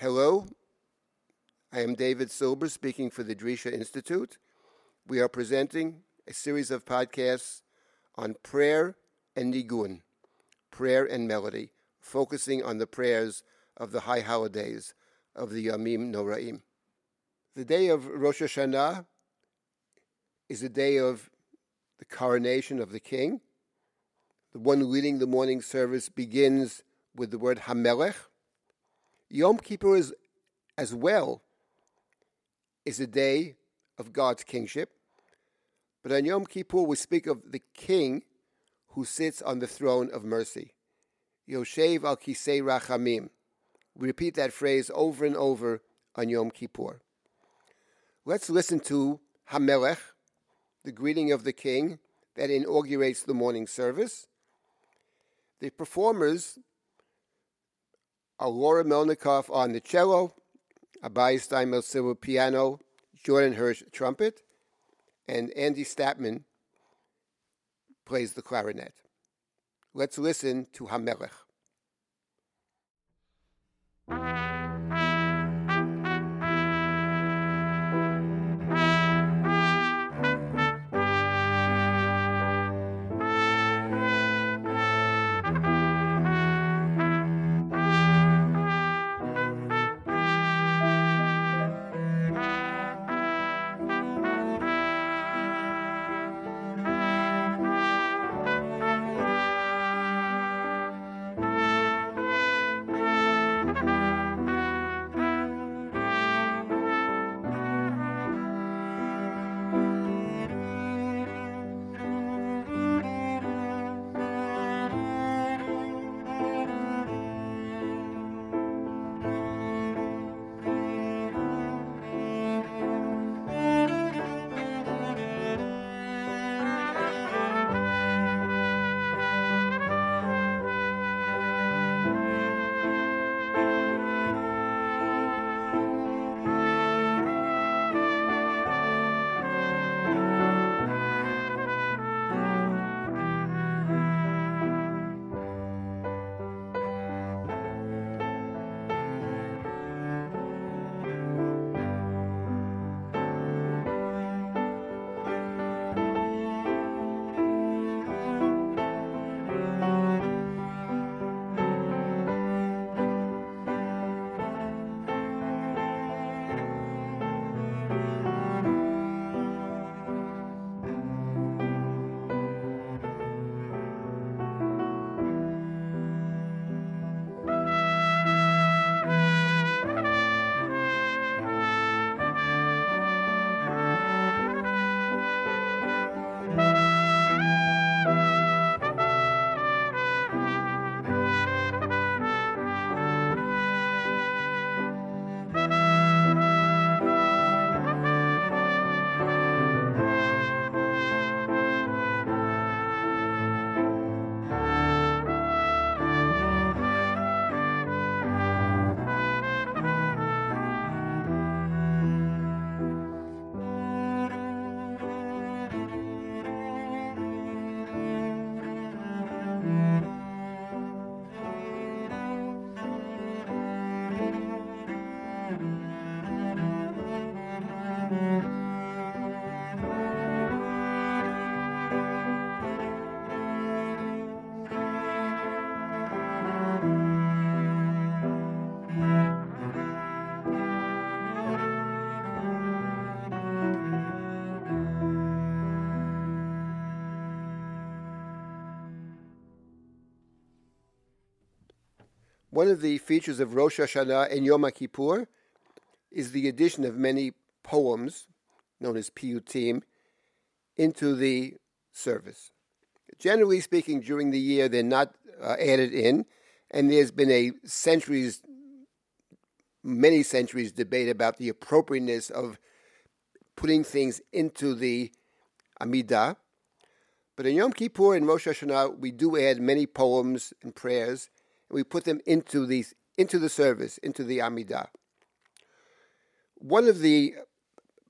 Hello, I am David Silber speaking for the Drisha Institute. We are presenting a series of podcasts on prayer and nigun, prayer and melody, focusing on the prayers of the high holidays of the Yamim Noraim. The day of Rosh Hashanah is the day of the coronation of the king. The one leading the morning service begins with the word Hamelech. Yom Kippur is as well is a day of God's kingship. But on Yom Kippur, we speak of the king who sits on the throne of mercy. Yoshev al Kisei Rachamim. We repeat that phrase over and over on Yom Kippur. Let's listen to Hamelech, the greeting of the king that inaugurates the morning service. The performers Laura Melnikov on the cello, Abai Steinmetz silver piano, Jordan Hirsch trumpet, and Andy Statman plays the clarinet. Let's listen to Hamelech. One of the features of Rosh Hashanah and Yom Kippur is the addition of many poems, known as piyutim, into the service. Generally speaking, during the year, they're not uh, added in, and there's been a centuries, many centuries debate about the appropriateness of putting things into the Amidah. But in Yom Kippur and Rosh Hashanah, we do add many poems and prayers and we put them into these into the service, into the Amidah. One of the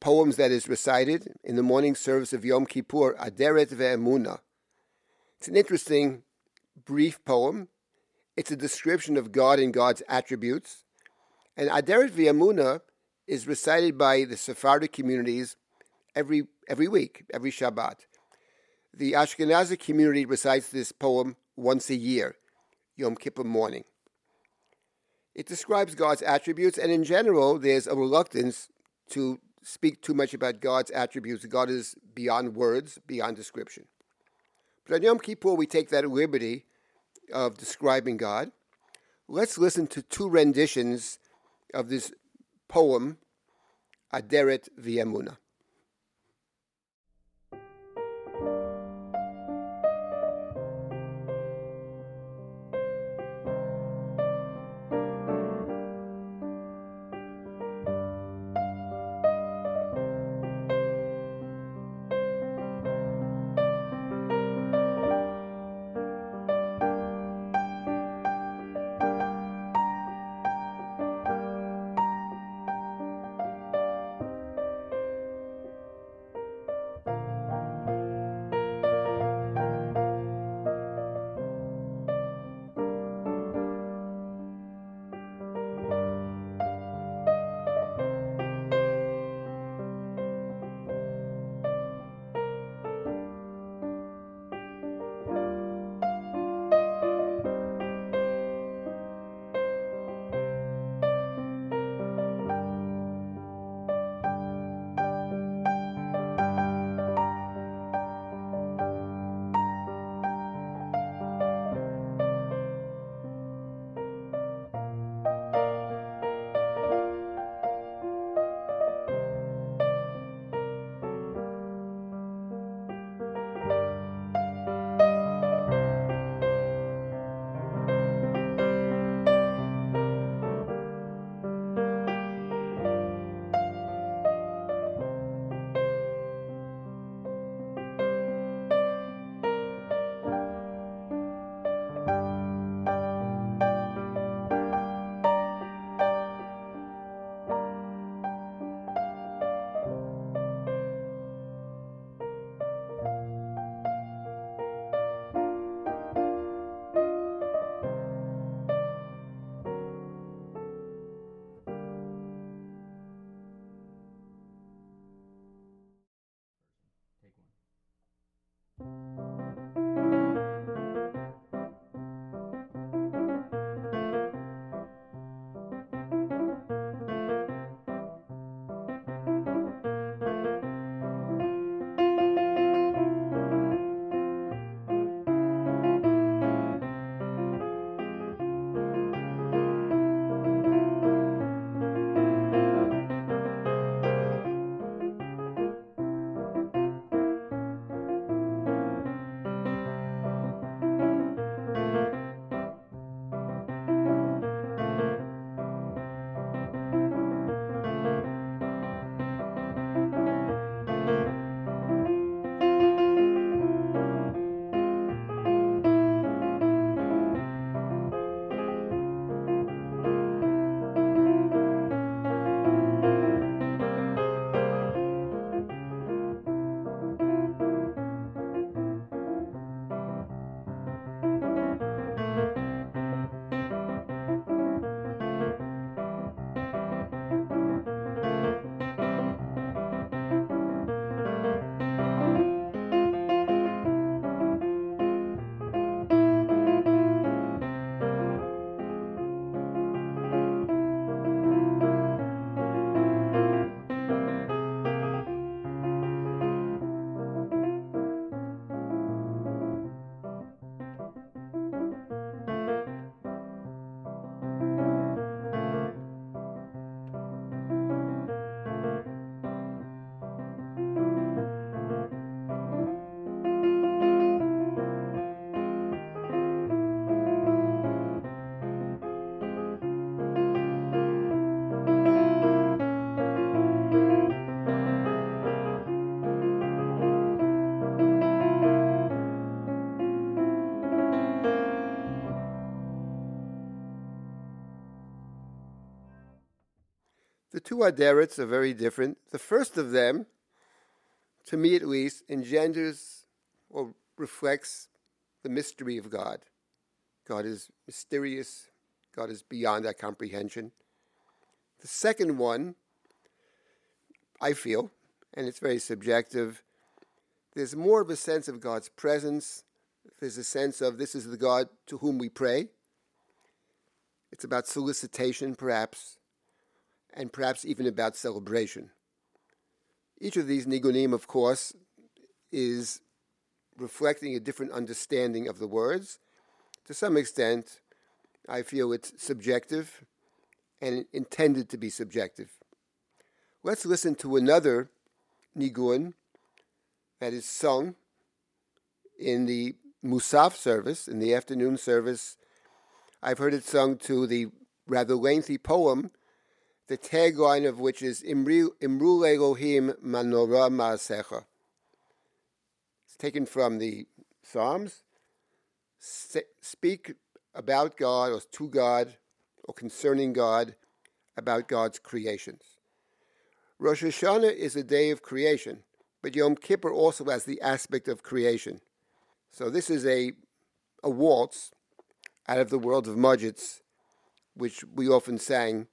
poems that is recited in the morning service of Yom Kippur, Aderet Ve'emuna. It's an interesting, brief poem. It's a description of God and God's attributes. And Aderet Ve'emuna is recited by the Sephardic communities every, every week, every Shabbat. The Ashkenazi community recites this poem once a year, Yom Kippur morning. It describes God's attributes, and in general, there's a reluctance to speak too much about God's attributes. God is beyond words, beyond description. But on Yom Kippur, we take that liberty of describing God. Let's listen to two renditions of this poem, Aderet Ve'emuna. Two Aderets are very different. The first of them, to me at least, engenders or reflects the mystery of God. God is mysterious, God is beyond our comprehension. The second one, I feel, and it's very subjective, there's more of a sense of God's presence. There's a sense of this is the God to whom we pray. It's about solicitation, perhaps, and perhaps even about celebration. Each of these nigunim, of course, is reflecting a different understanding of the words. To some extent, I feel it's subjective and intended to be subjective. Let's listen to another nigun that is sung in the Musaf service, in the afternoon service. I've heard it sung to the rather lengthy poem, the tagline of which is Imru Elohim Manora Ma'asecha. It's taken from the Psalms. Speak about God or to God or concerning God about God's creations. Rosh Hashanah is a day of creation, but Yom Kippur also has the aspect of creation. So this is a, a waltz out of the world of Modzitz, which we often sang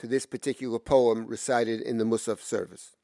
to this particular poem recited in the Musaf service.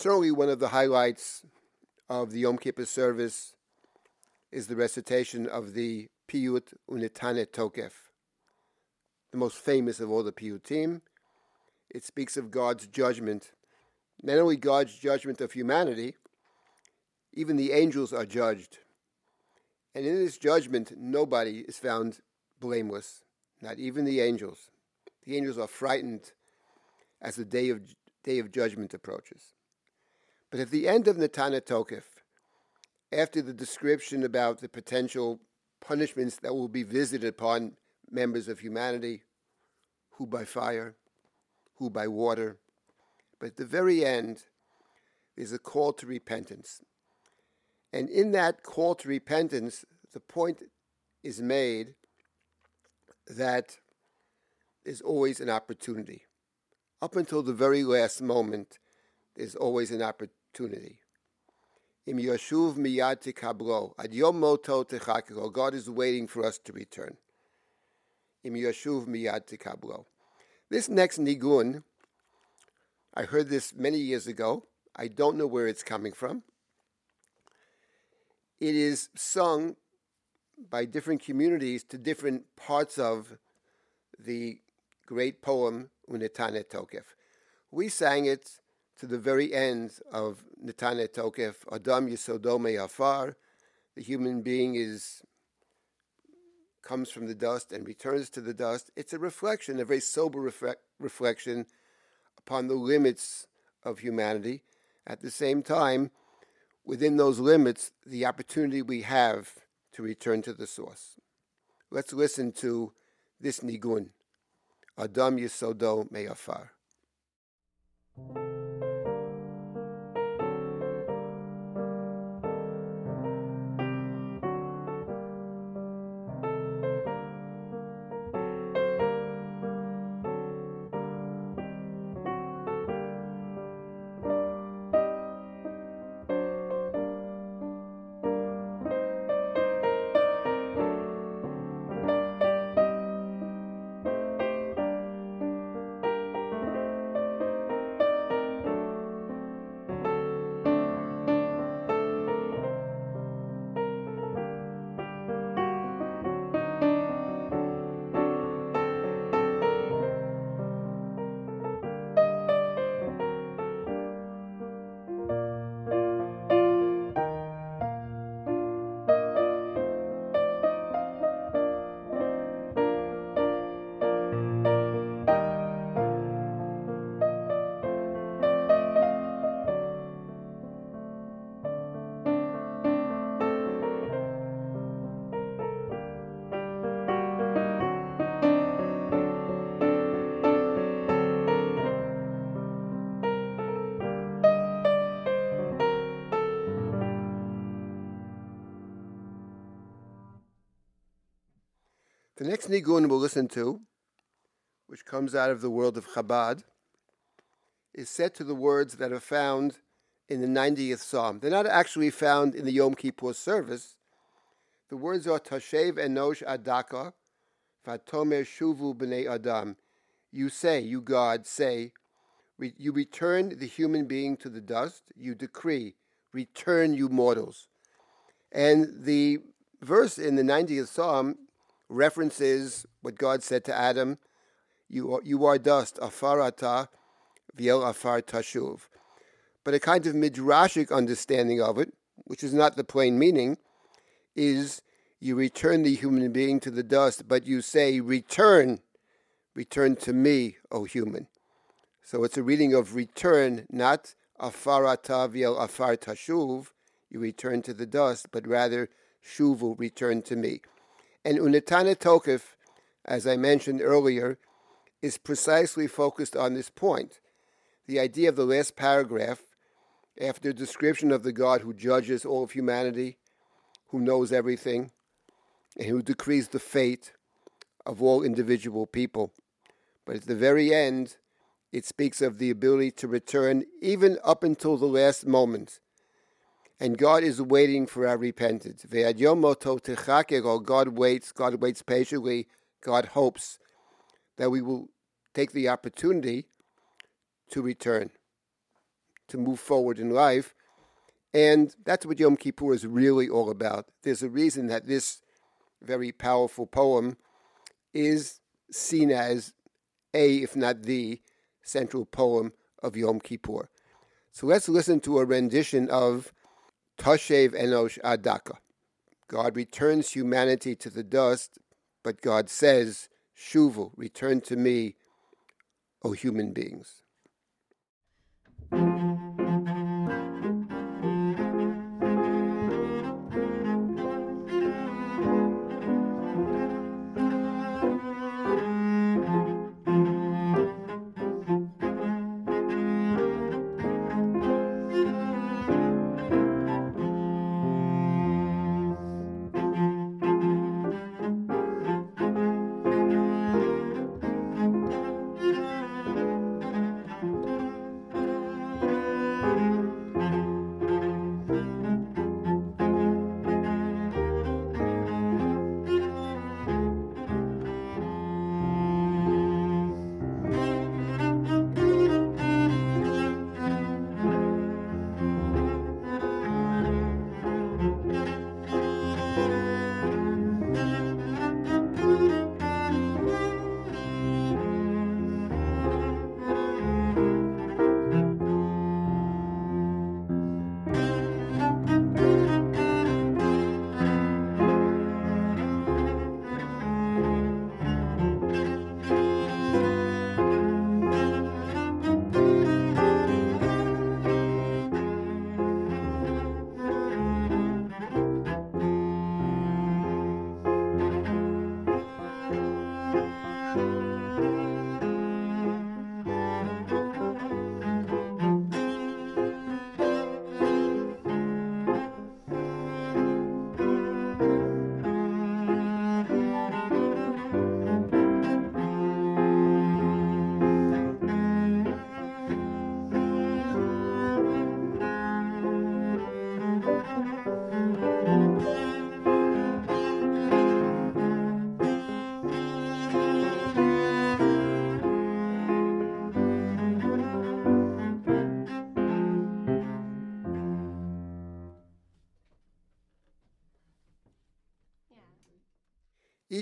Certainly, one of the highlights of the Yom Kippur service is the recitation of the Piyut Unetane Tokef, the most famous of all the Piyutim. It speaks of God's judgment, not only God's judgment of humanity, even the angels are judged. And in this judgment, nobody is found blameless, not even the angels. The angels are frightened as the day of, day of judgment approaches. But at the end of Netane Tokef, after the description about the potential punishments that will be visited upon members of humanity, who by fire, who by water, but at the very end, there's a call to repentance. And in that call to repentance, the point is made that there's always an opportunity. Up until the very last moment, there's always an opportunity. Im yashuv miyad tikablo, ad yom moto. God is waiting for us to return. Im yashuv miyad tikablo. This next nigun, I heard this many years ago. I don't know where it's coming from. It is sung by different communities to different parts of the great poem Unetane Tokef. We sang it to the very end of Netane Tokef, Adam Yisodo Me'afar. The human being is comes from the dust and returns to the dust. It's a reflection, a very sober refre- reflection upon the limits of humanity. At the same time, within those limits, the opportunity we have to return to the source. Let's listen to this nigun, Adam Yisodo Me'afar. The next nigun we'll listen to, which comes out of the world of Chabad, is set to the words that are found in the 90th Psalm. They're not actually found in the Yom Kippur service. The words are Tashev Enosh Adaka, Vatomer Shuvu B'nei Adam. You say, you God, say, you return the human being to the dust, you decree, return you mortals. And the verse in the 90th Psalm references what God said to Adam, you are, you are dust, afarata, viel afar tashuv. But a kind of midrashic understanding of it, which is not the plain meaning, is you return the human being to the dust, but you say, return, return to me, O human. So it's a reading of return, not afarata viel afar tashuv, you return to the dust, but rather shuvu, return to me. And Unetane Tokef, as I mentioned earlier, is precisely focused on this point. The idea of the last paragraph, after description of the God who judges all of humanity, who knows everything, and who decrees the fate of all individual people. But at the very end, it speaks of the ability to return even up until the last moment and God is waiting for our repentance. God waits, God waits patiently, God hopes that we will take the opportunity to return, to move forward in life. And that's what Yom Kippur is really all about. There's a reason that this very powerful poem is seen as a, if not the, central poem of Yom Kippur. So let's listen to a rendition of Tashev Enosh Adaka. God returns humanity to the dust, but God says, Shuvu, return to me, O human beings.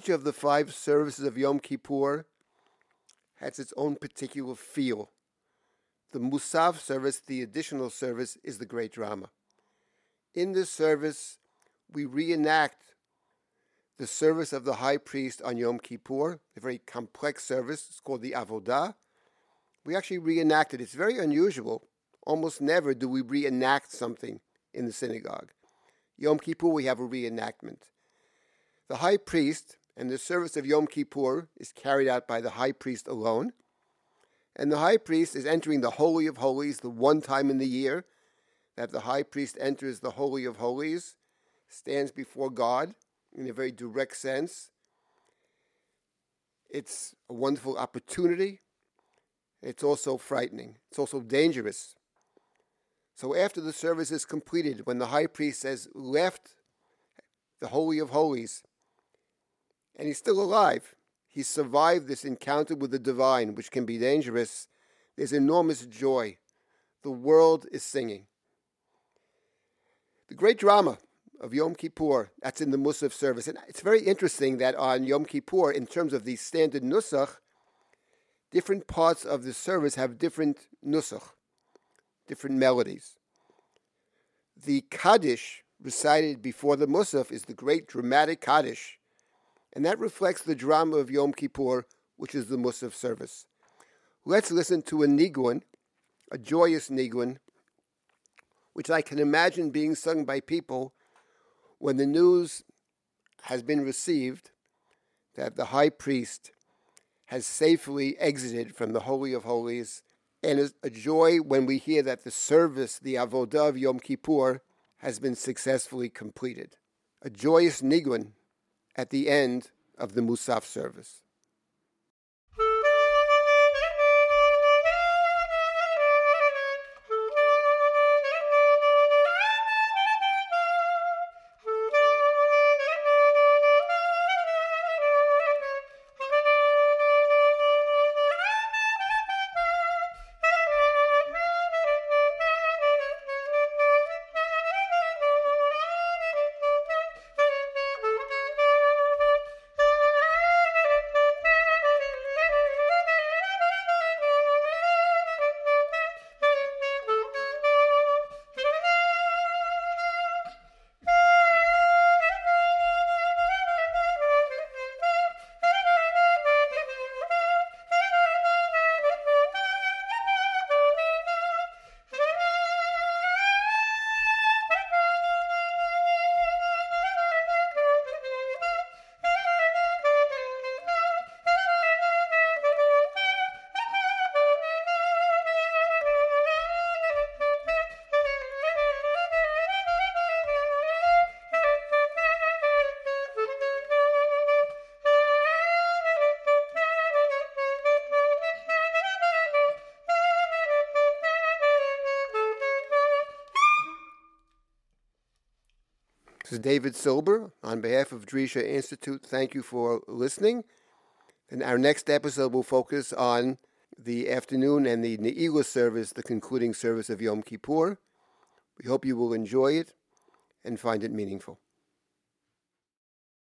Each of the five services of Yom Kippur has its own particular feel. The Musaf service, the additional service, is the great drama. In this service, we reenact the service of the high priest on Yom Kippur, a very complex service. It's called the Avodah. We actually reenact it. It's very unusual. Almost never do we reenact something in the synagogue. Yom Kippur, we have a reenactment. The high priest and the service of Yom Kippur is carried out by the high priest alone. And the high priest is entering the Holy of Holies the one time in the year that the high priest enters the Holy of Holies, stands before God in a very direct sense. It's a wonderful opportunity. It's also frightening. It's also dangerous. So after the service is completed, when the high priest has left the Holy of Holies, and he's still alive, he survived this encounter with the divine, which can be dangerous, there's enormous joy. The world is singing. The great drama of Yom Kippur, that's in the Musaf service. And it's very interesting that on Yom Kippur, in terms of the standard Nusach, different parts of the service have different Nusach, different melodies. The Kaddish recited before the Musaf is the great dramatic Kaddish, and that reflects the drama of Yom Kippur, which is the Musaf service. Let's listen to a Nigun, a joyous Nigun, which I can imagine being sung by people when the news has been received that the high priest has safely exited from the Holy of Holies, and a joy when we hear that the service, the Avodah of Yom Kippur, has been successfully completed. A joyous nigun at the end of the Musaf service. Is David Silber. On behalf of Drisha Institute, thank you for listening. And our next episode will focus on the afternoon and the Ne'ilah service, the concluding service of Yom Kippur. We hope you will enjoy it and find it meaningful.